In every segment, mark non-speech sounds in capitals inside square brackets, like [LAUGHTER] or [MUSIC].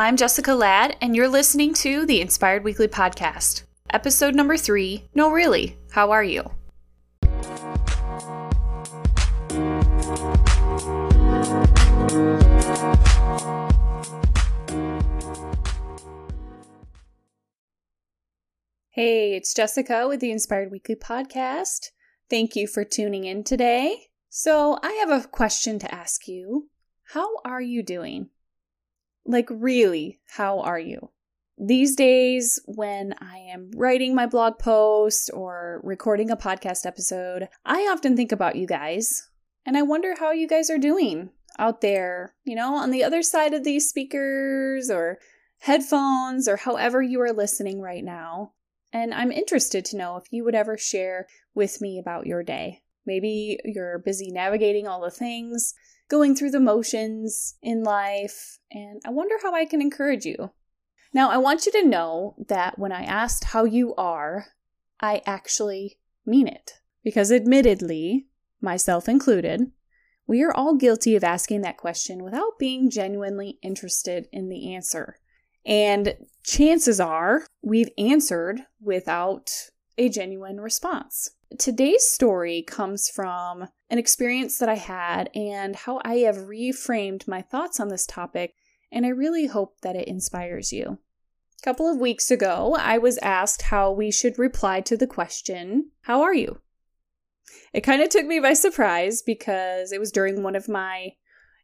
I'm Jessica Ladd, and you're listening to the Inspired Weekly Podcast, episode number three No, Really, How Are You? Hey, it's Jessica with the Inspired Weekly Podcast. Thank you for tuning in today. So, I have a question to ask you. How are you doing? Like, really, how are you? These days, when I am writing my blog post or recording a podcast episode, I often think about you guys and I wonder how you guys are doing out there, you know, on the other side of these speakers or headphones or however you are listening right now. And I'm interested to know if you would ever share with me about your day. Maybe you're busy navigating all the things, going through the motions in life, and I wonder how I can encourage you. Now, I want you to know that when I asked how you are, I actually mean it. Because admittedly, myself included, we are all guilty of asking that question without being genuinely interested in the answer. And chances are we've answered without a genuine response. Today's story comes from an experience that I had and how I have reframed my thoughts on this topic, and I really hope that it inspires you. A couple of weeks ago, I was asked how we should reply to the question, How are you? It kind of took me by surprise because it was during one of my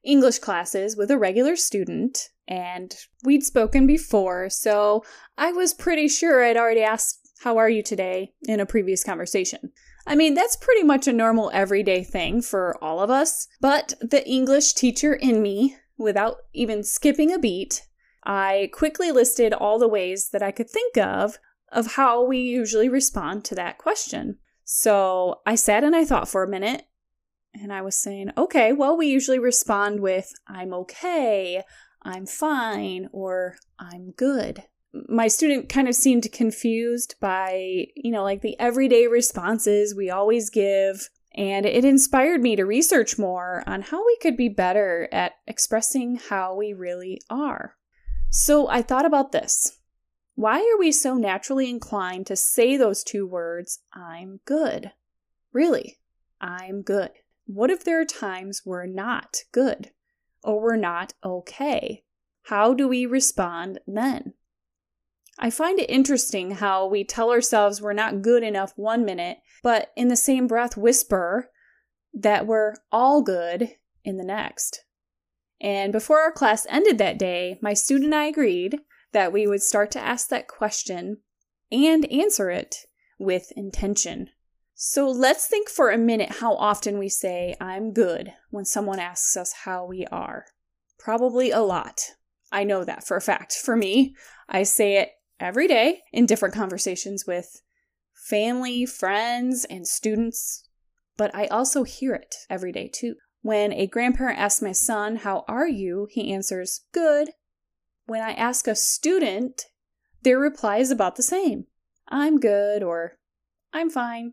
English classes with a regular student, and we'd spoken before, so I was pretty sure I'd already asked, How are you today? in a previous conversation. I mean, that's pretty much a normal everyday thing for all of us, but the English teacher in me, without even skipping a beat, I quickly listed all the ways that I could think of of how we usually respond to that question. So I sat and I thought for a minute, and I was saying, okay, well, we usually respond with, I'm okay, I'm fine, or I'm good. My student kind of seemed confused by, you know, like the everyday responses we always give. And it inspired me to research more on how we could be better at expressing how we really are. So I thought about this. Why are we so naturally inclined to say those two words, I'm good? Really, I'm good. What if there are times we're not good or we're not okay? How do we respond then? I find it interesting how we tell ourselves we're not good enough one minute, but in the same breath whisper that we're all good in the next. And before our class ended that day, my student and I agreed that we would start to ask that question and answer it with intention. So let's think for a minute how often we say, I'm good, when someone asks us how we are. Probably a lot. I know that for a fact. For me, I say it every day in different conversations with family, friends, and students, but I also hear it every day too. When a grandparent asks my son, How are you? he answers, Good. When I ask a student, their reply is about the same I'm good or I'm fine.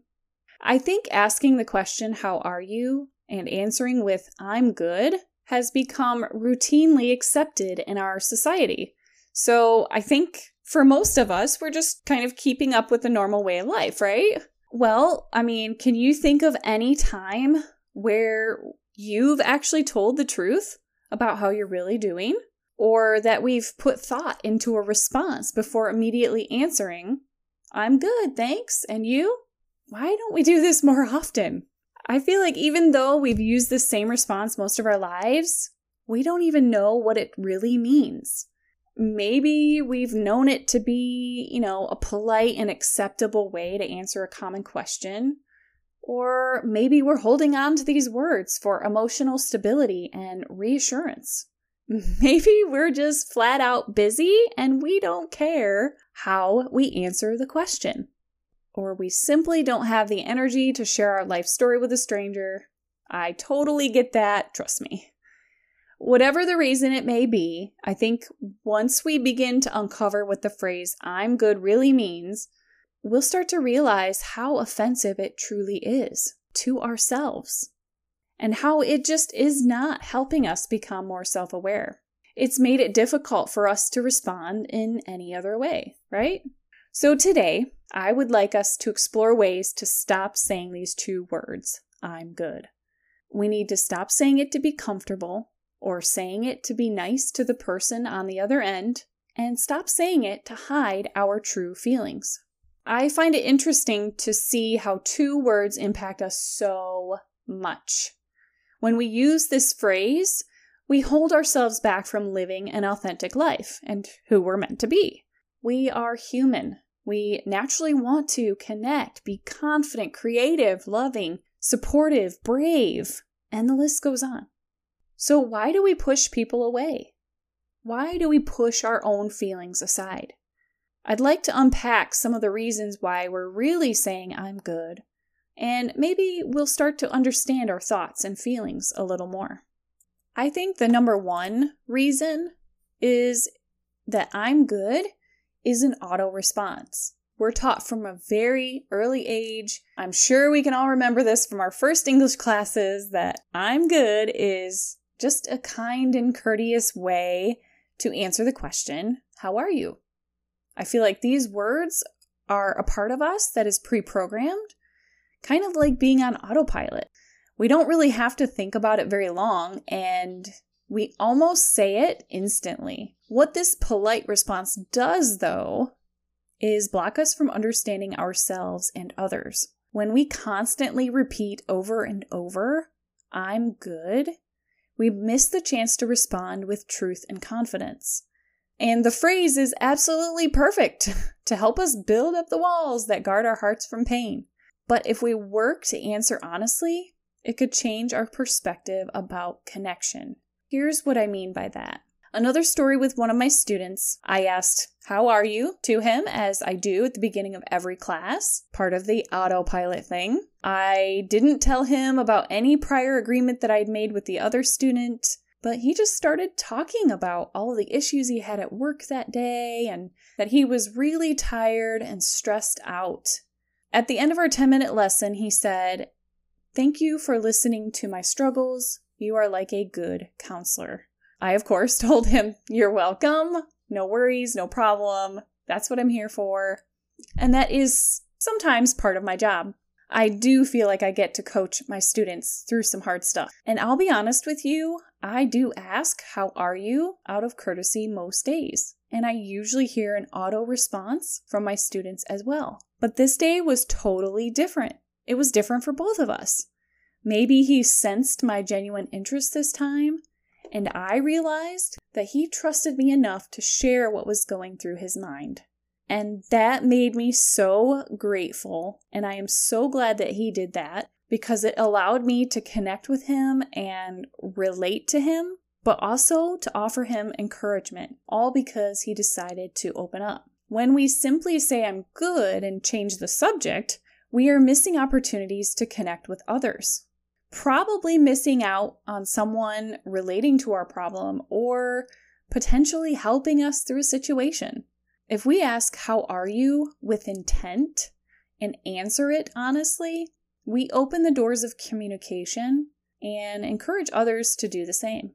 I think asking the question, How are you? and answering with, I'm good, has become routinely accepted in our society. So I think for most of us, we're just kind of keeping up with the normal way of life, right? Well, I mean, can you think of any time where you've actually told the truth about how you're really doing? Or that we've put thought into a response before immediately answering, I'm good, thanks. And you? why don't we do this more often? I feel like even though we've used the same response most of our lives, we don't even know what it really means. Maybe we've known it to be, you know, a polite and acceptable way to answer a common question. Or maybe we're holding on to these words for emotional stability and reassurance. [LAUGHS] Maybe we're just flat out busy and we don't care how we answer the question or we simply don't have the energy to share our life story with a stranger. I totally get that, trust me. Whatever the reason it may be, I think once we begin to uncover what the phrase I'm good really means, we'll start to realize how offensive it truly is to ourselves and how it just is not helping us become more self aware. it's made it difficult for us to respond in any other way, right? So today, I would like us to explore ways to stop saying these two words, I'm good. We need to stop saying it to be comfortable or saying it to be nice to the person on the other end and stop saying it to hide our true feelings. I find it interesting to see how two words impact us so much. When we use this phrase, we hold ourselves back from living an authentic life and who we're meant to be. We are human. We naturally want to connect, be confident, creative, loving, supportive, brave, and the list goes on. So, why do we push people away? Why do we push our own feelings aside? I'd like to unpack some of the reasons why we're really saying I'm good, and maybe we'll start to understand our thoughts and feelings a little more. I think the number one reason is that I'm good is an auto response. We're taught from a very early age. I'm sure we can all remember this from our first English classes that I'm good is just a kind and courteous way to answer the question, How are you? I feel like these words are a part of us that is pre programmed, kind of like being on autopilot. We don't really have to think about it very long, and we almost say it instantly. What this polite response does, though, is block us from understanding ourselves and others. When we constantly repeat over and over, I'm good, we miss the chance to respond with truth and confidence. And the phrase is absolutely perfect [LAUGHS] to help us build up the walls that guard our hearts from pain. But if we work to answer honestly, it could change our perspective about connection. Here's what I mean by that. Another story with one of my students. I asked, How are you? to him, as I do at the beginning of every class, part of the autopilot thing. I didn't tell him about any prior agreement that I'd made with the other student, but he just started talking about all the issues he had at work that day and that he was really tired and stressed out. At the end of our 10 minute lesson, he said, Thank you for listening to my struggles. You are like a good counselor. I, of course, [LAUGHS] told him, You're welcome. No worries, no problem. That's what I'm here for. And that is sometimes part of my job. I do feel like I get to coach my students through some hard stuff. And I'll be honest with you, I do ask, How are you? out of courtesy most days. And I usually hear an auto response from my students as well. But this day was totally different. It was different for both of us. Maybe he sensed my genuine interest this time, and I realized that he trusted me enough to share what was going through his mind. And that made me so grateful, and I am so glad that he did that because it allowed me to connect with him and relate to him, but also to offer him encouragement, all because he decided to open up. When we simply say I'm good and change the subject, we are missing opportunities to connect with others probably missing out on someone relating to our problem or potentially helping us through a situation. If we ask, How are you? with intent and answer it honestly, we open the doors of communication and encourage others to do the same.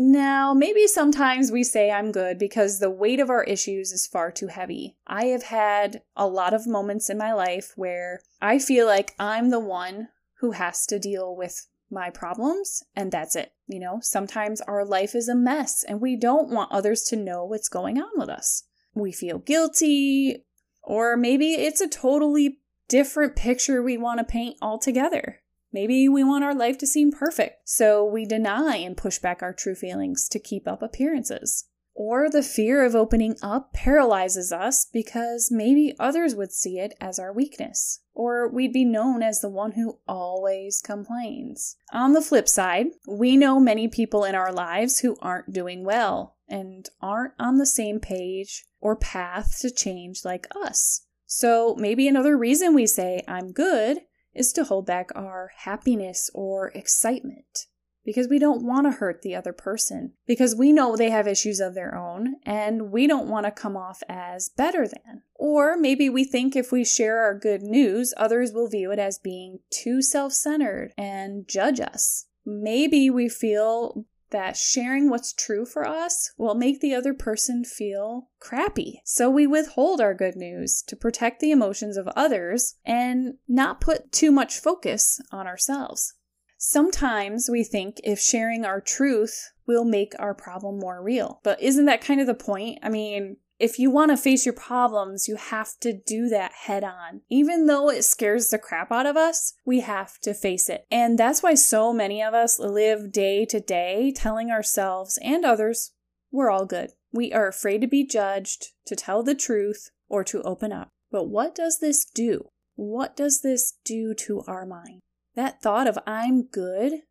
Now, maybe sometimes we say I'm good because the weight of our issues is far too heavy. I have had a lot of moments in my life where I feel like I'm the one who has to deal with my problems and that's it. You know, sometimes our life is a mess and we don't want others to know what's going on with us. We feel guilty, or maybe it's a totally different picture we want to paint altogether. Maybe we want our life to seem perfect, so we deny and push back our true feelings to keep up appearances. Or the fear of opening up paralyzes us because maybe others would see it as our weakness, or we'd be known as the one who always complains. On the flip side, we know many people in our lives who aren't doing well and aren't on the same page or path to change like us. So maybe another reason we say, I'm good, is to hold back our happiness or excitement because we don't want to hurt the other person, because we know they have issues of their own and we don't want to come off as better than. Or maybe we think if we share our good news, others will view it as being too self centered and judge us. Maybe we feel that sharing what's true for us will make the other person feel crappy. So we withhold our good news to protect the emotions of others and not put too much focus on ourselves. Sometimes we think if sharing our truth will make our problem more real. But isn't that kind of the point? I mean, if you want to face your problems, you have to do that head on. Even though it scares the crap out of us, we have to face it. And that's why so many of us live day to day telling ourselves and others we're all good. We are afraid to be judged, to tell the truth, or to open up. But what does this do? What does this do to our mind? That thought of I'm good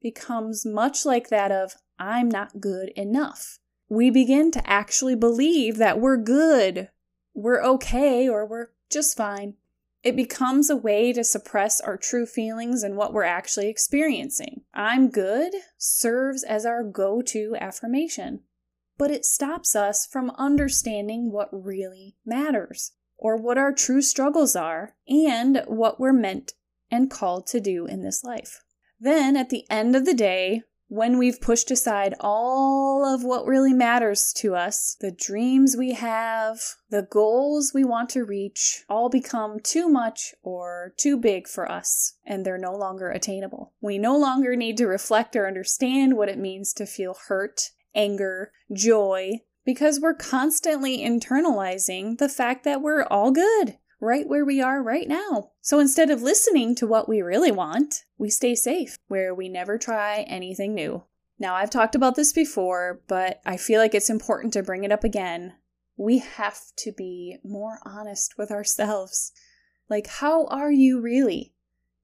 becomes much like that of I'm not good enough we begin to actually believe that we're good, we're okay, or we're just fine. It becomes a way to suppress our true feelings and what we're actually experiencing. I'm good serves as our go to affirmation, but it stops us from understanding what really matters, or what our true struggles are, and what we're meant and called to do in this life. Then, at the end of the day, when we've pushed aside all of what really matters to us, the dreams we have, the goals we want to reach, all become too much or too big for us, and they're no longer attainable. We no longer need to reflect or understand what it means to feel hurt, anger, joy, because we're constantly internalizing the fact that we're all good right where we are right now. So instead of listening to what we really want, we stay safe, where we never try anything new. Now, I've talked about this before, but I feel like it's important to bring it up again. We have to be more honest with ourselves. Like, how are you really?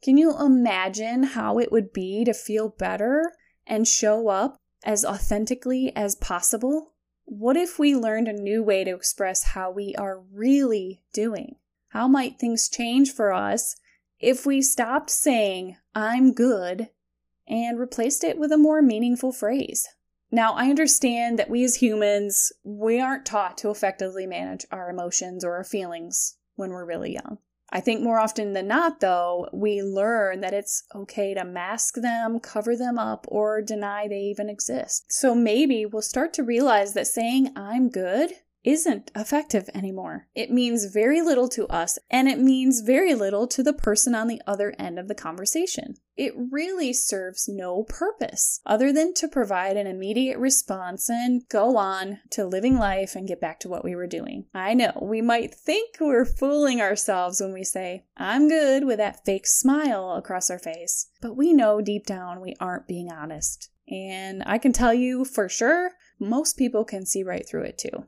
Can you imagine how it would be to feel better and show up as authentically as possible? What if we learned a new way to express how we are really doing? How might things change for us if we stopped saying, I'm good, and replaced it with a more meaningful phrase? Now, I understand that we as humans, we aren't taught to effectively manage our emotions or our feelings when we're really young. I think more often than not, though, we learn that it's okay to mask them, cover them up, or deny they even exist. So maybe we'll start to realize that saying, I'm good, isn't effective anymore. It means very little to us, and it means very little to the person on the other end of the conversation. It really serves no purpose other than to provide an immediate response and go on to living life and get back to what we were doing. I know we might think we're fooling ourselves when we say, I'm good with that fake smile across our face, but we know deep down we aren't being honest. And I can tell you for sure, most people can see right through it too.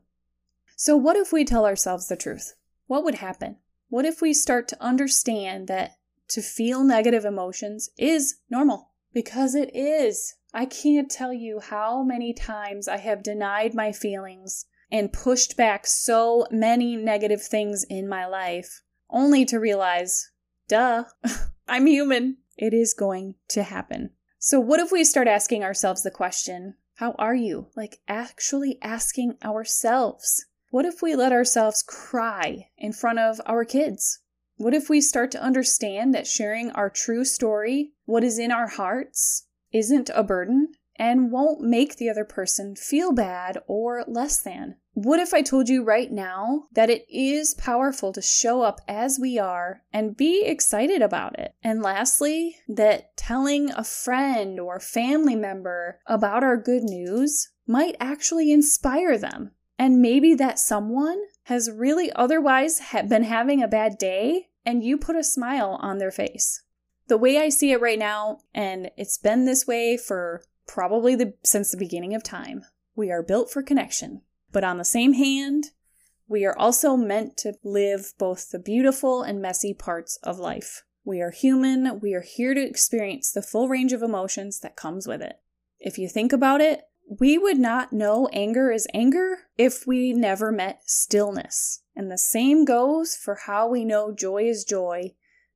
So, what if we tell ourselves the truth? What would happen? What if we start to understand that to feel negative emotions is normal? Because it is. I can't tell you how many times I have denied my feelings and pushed back so many negative things in my life, only to realize, duh, [LAUGHS] I'm human. It is going to happen. So, what if we start asking ourselves the question, how are you? Like, actually asking ourselves. What if we let ourselves cry in front of our kids? What if we start to understand that sharing our true story, what is in our hearts, isn't a burden and won't make the other person feel bad or less than? What if I told you right now that it is powerful to show up as we are and be excited about it? And lastly, that telling a friend or family member about our good news might actually inspire them and maybe that someone has really otherwise ha- been having a bad day and you put a smile on their face. The way I see it right now, and it's been this way for probably the, since the beginning of time, we are built for connection. But on the same hand, we are also meant to live both the beautiful and messy parts of life. We are human, we are here to experience the full range of emotions that comes with it. If you think about it, we would not know anger is anger if we never met stillness. And the same goes for how we know joy is joy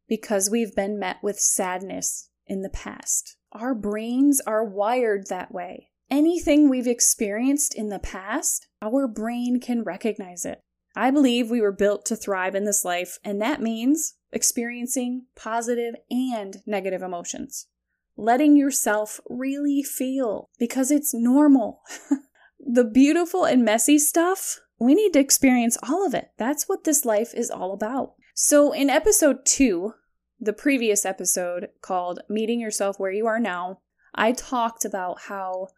because we've been met with sadness in the past. Our brains are wired that way. Anything we've experienced in the past, our brain can recognize it. I believe we were built to thrive in this life, and that means experiencing positive and negative emotions. Letting yourself really feel because it's normal. [LAUGHS] the beautiful and messy stuff, we need to experience all of it. That's what this life is all about. So, in episode two, the previous episode called Meeting Yourself Where You Are Now, I talked about how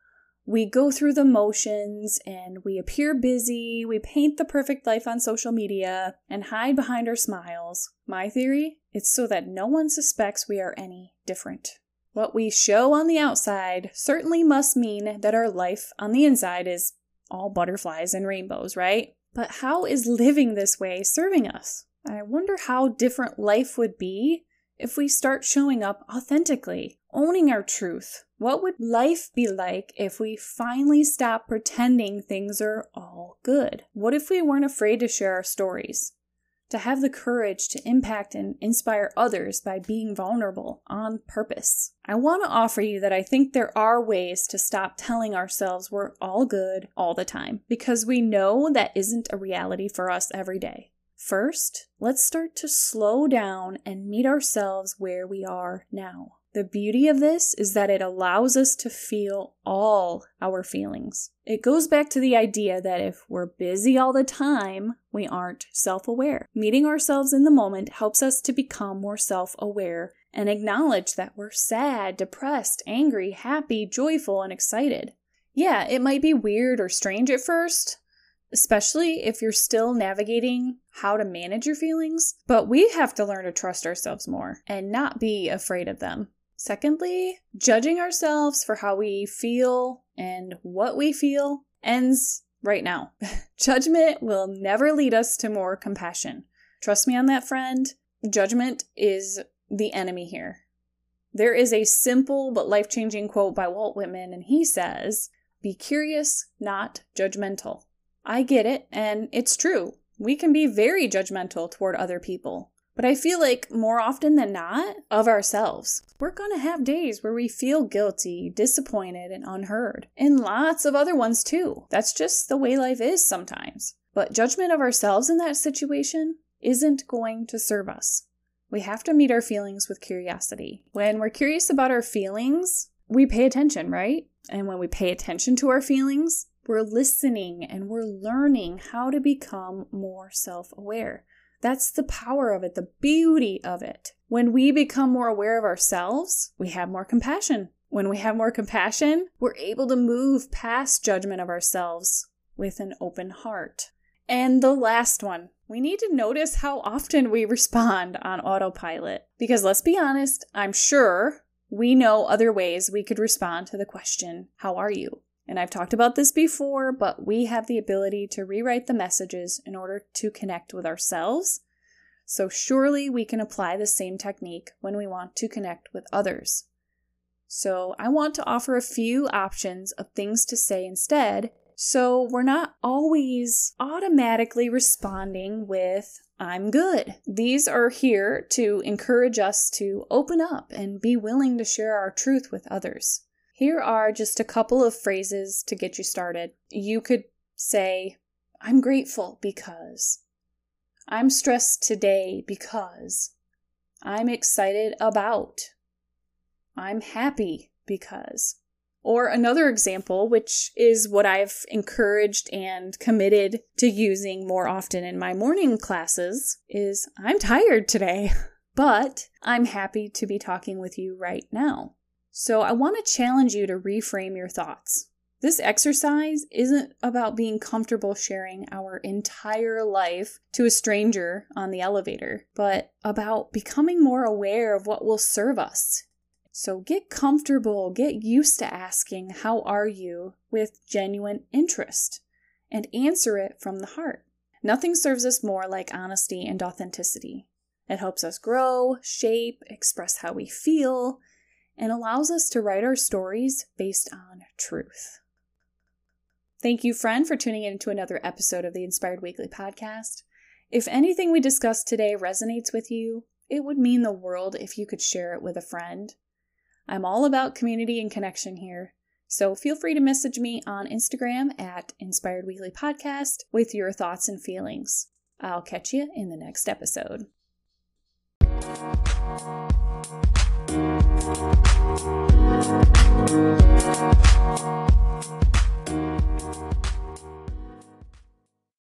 we go through the motions and we appear busy, we paint the perfect life on social media and hide behind our smiles. My theory? It's so that no one suspects we are any different. What we show on the outside certainly must mean that our life on the inside is all butterflies and rainbows, right? But how is living this way serving us? I wonder how different life would be if we start showing up authentically, owning our truth? What would life be like if we finally stop pretending things are all good? What if we weren't afraid to share our stories? To have the courage to impact and inspire others by being vulnerable on purpose. I want to offer you that I think there are ways to stop telling ourselves we're all good all the time because we know that isn't a reality for us every day. First, let's start to slow down and meet ourselves where we are now. The beauty of this is that it allows us to feel all our feelings. It goes back to the idea that if we're busy all the time, we aren't self aware. Meeting ourselves in the moment helps us to become more self aware and acknowledge that we're sad, depressed, angry, happy, joyful, and excited. Yeah, it might be weird or strange at first, especially if you're still navigating how to manage your feelings. But we have to learn to trust ourselves more and not be afraid of them. Secondly, judging ourselves for how we feel and what we feel ends right now. [LAUGHS] Judgment will never lead us to more compassion. Trust me on that, friend. Judgment is the enemy here. There is a simple but life changing quote by Walt Whitman, and he says, Be curious, not judgmental. I get it, and it's true. We can be very judgmental toward other people. But I feel like more often than not, of ourselves. We're gonna have days where we feel guilty, disappointed, and unheard. And lots of other ones too. That's just the way life is sometimes. But judgment of ourselves in that situation isn't going to serve us. We have to meet our feelings with curiosity. When we're curious about our feelings, we pay attention, right? And when we pay attention to our feelings, we're listening and we're learning how to become more self aware. That's the power of it, the beauty of it. When we become more aware of ourselves, we have more compassion. When we have more compassion, we're able to move past judgment of ourselves with an open heart. And the last one, we need to notice how often we respond on autopilot. Because let's be honest, I'm sure we know other ways we could respond to the question, How are you? And I've talked about this before, but we have the ability to rewrite the messages in order to connect with ourselves. So surely we can apply the same technique when we want to connect with others. So I want to offer a few options of things to say instead, so we're not always automatically responding with, I'm good. These are here to encourage us to open up and be willing to share our truth with others. Here are just a couple of phrases to get you started. You could say, I'm grateful because. I'm stressed today because. I'm excited about. I'm happy because. Or another example, which is what I've encouraged and committed to using more often in my morning classes, is I'm tired today, [LAUGHS] but I'm happy to be talking with you right now. So I want to challenge you to reframe your thoughts. This exercise isn't about being comfortable sharing our entire life to a stranger on the elevator, but about becoming more aware of what will serve us. So get comfortable, get used to asking, How are you? with genuine interest, and answer it from the heart. Nothing serves us more like honesty and authenticity. It helps us grow, shape, express how we feel, and allows us to write our stories based on truth. Thank you, friend, for tuning in to another episode of the Inspired Weekly podcast. If anything we discussed today resonates with you, it would mean the world if you could share it with a friend. I'm all about community and connection here, so feel free to message me on Instagram at Inspired Weekly Podcast with your thoughts and feelings. I'll catch you in the next episode. Thank you.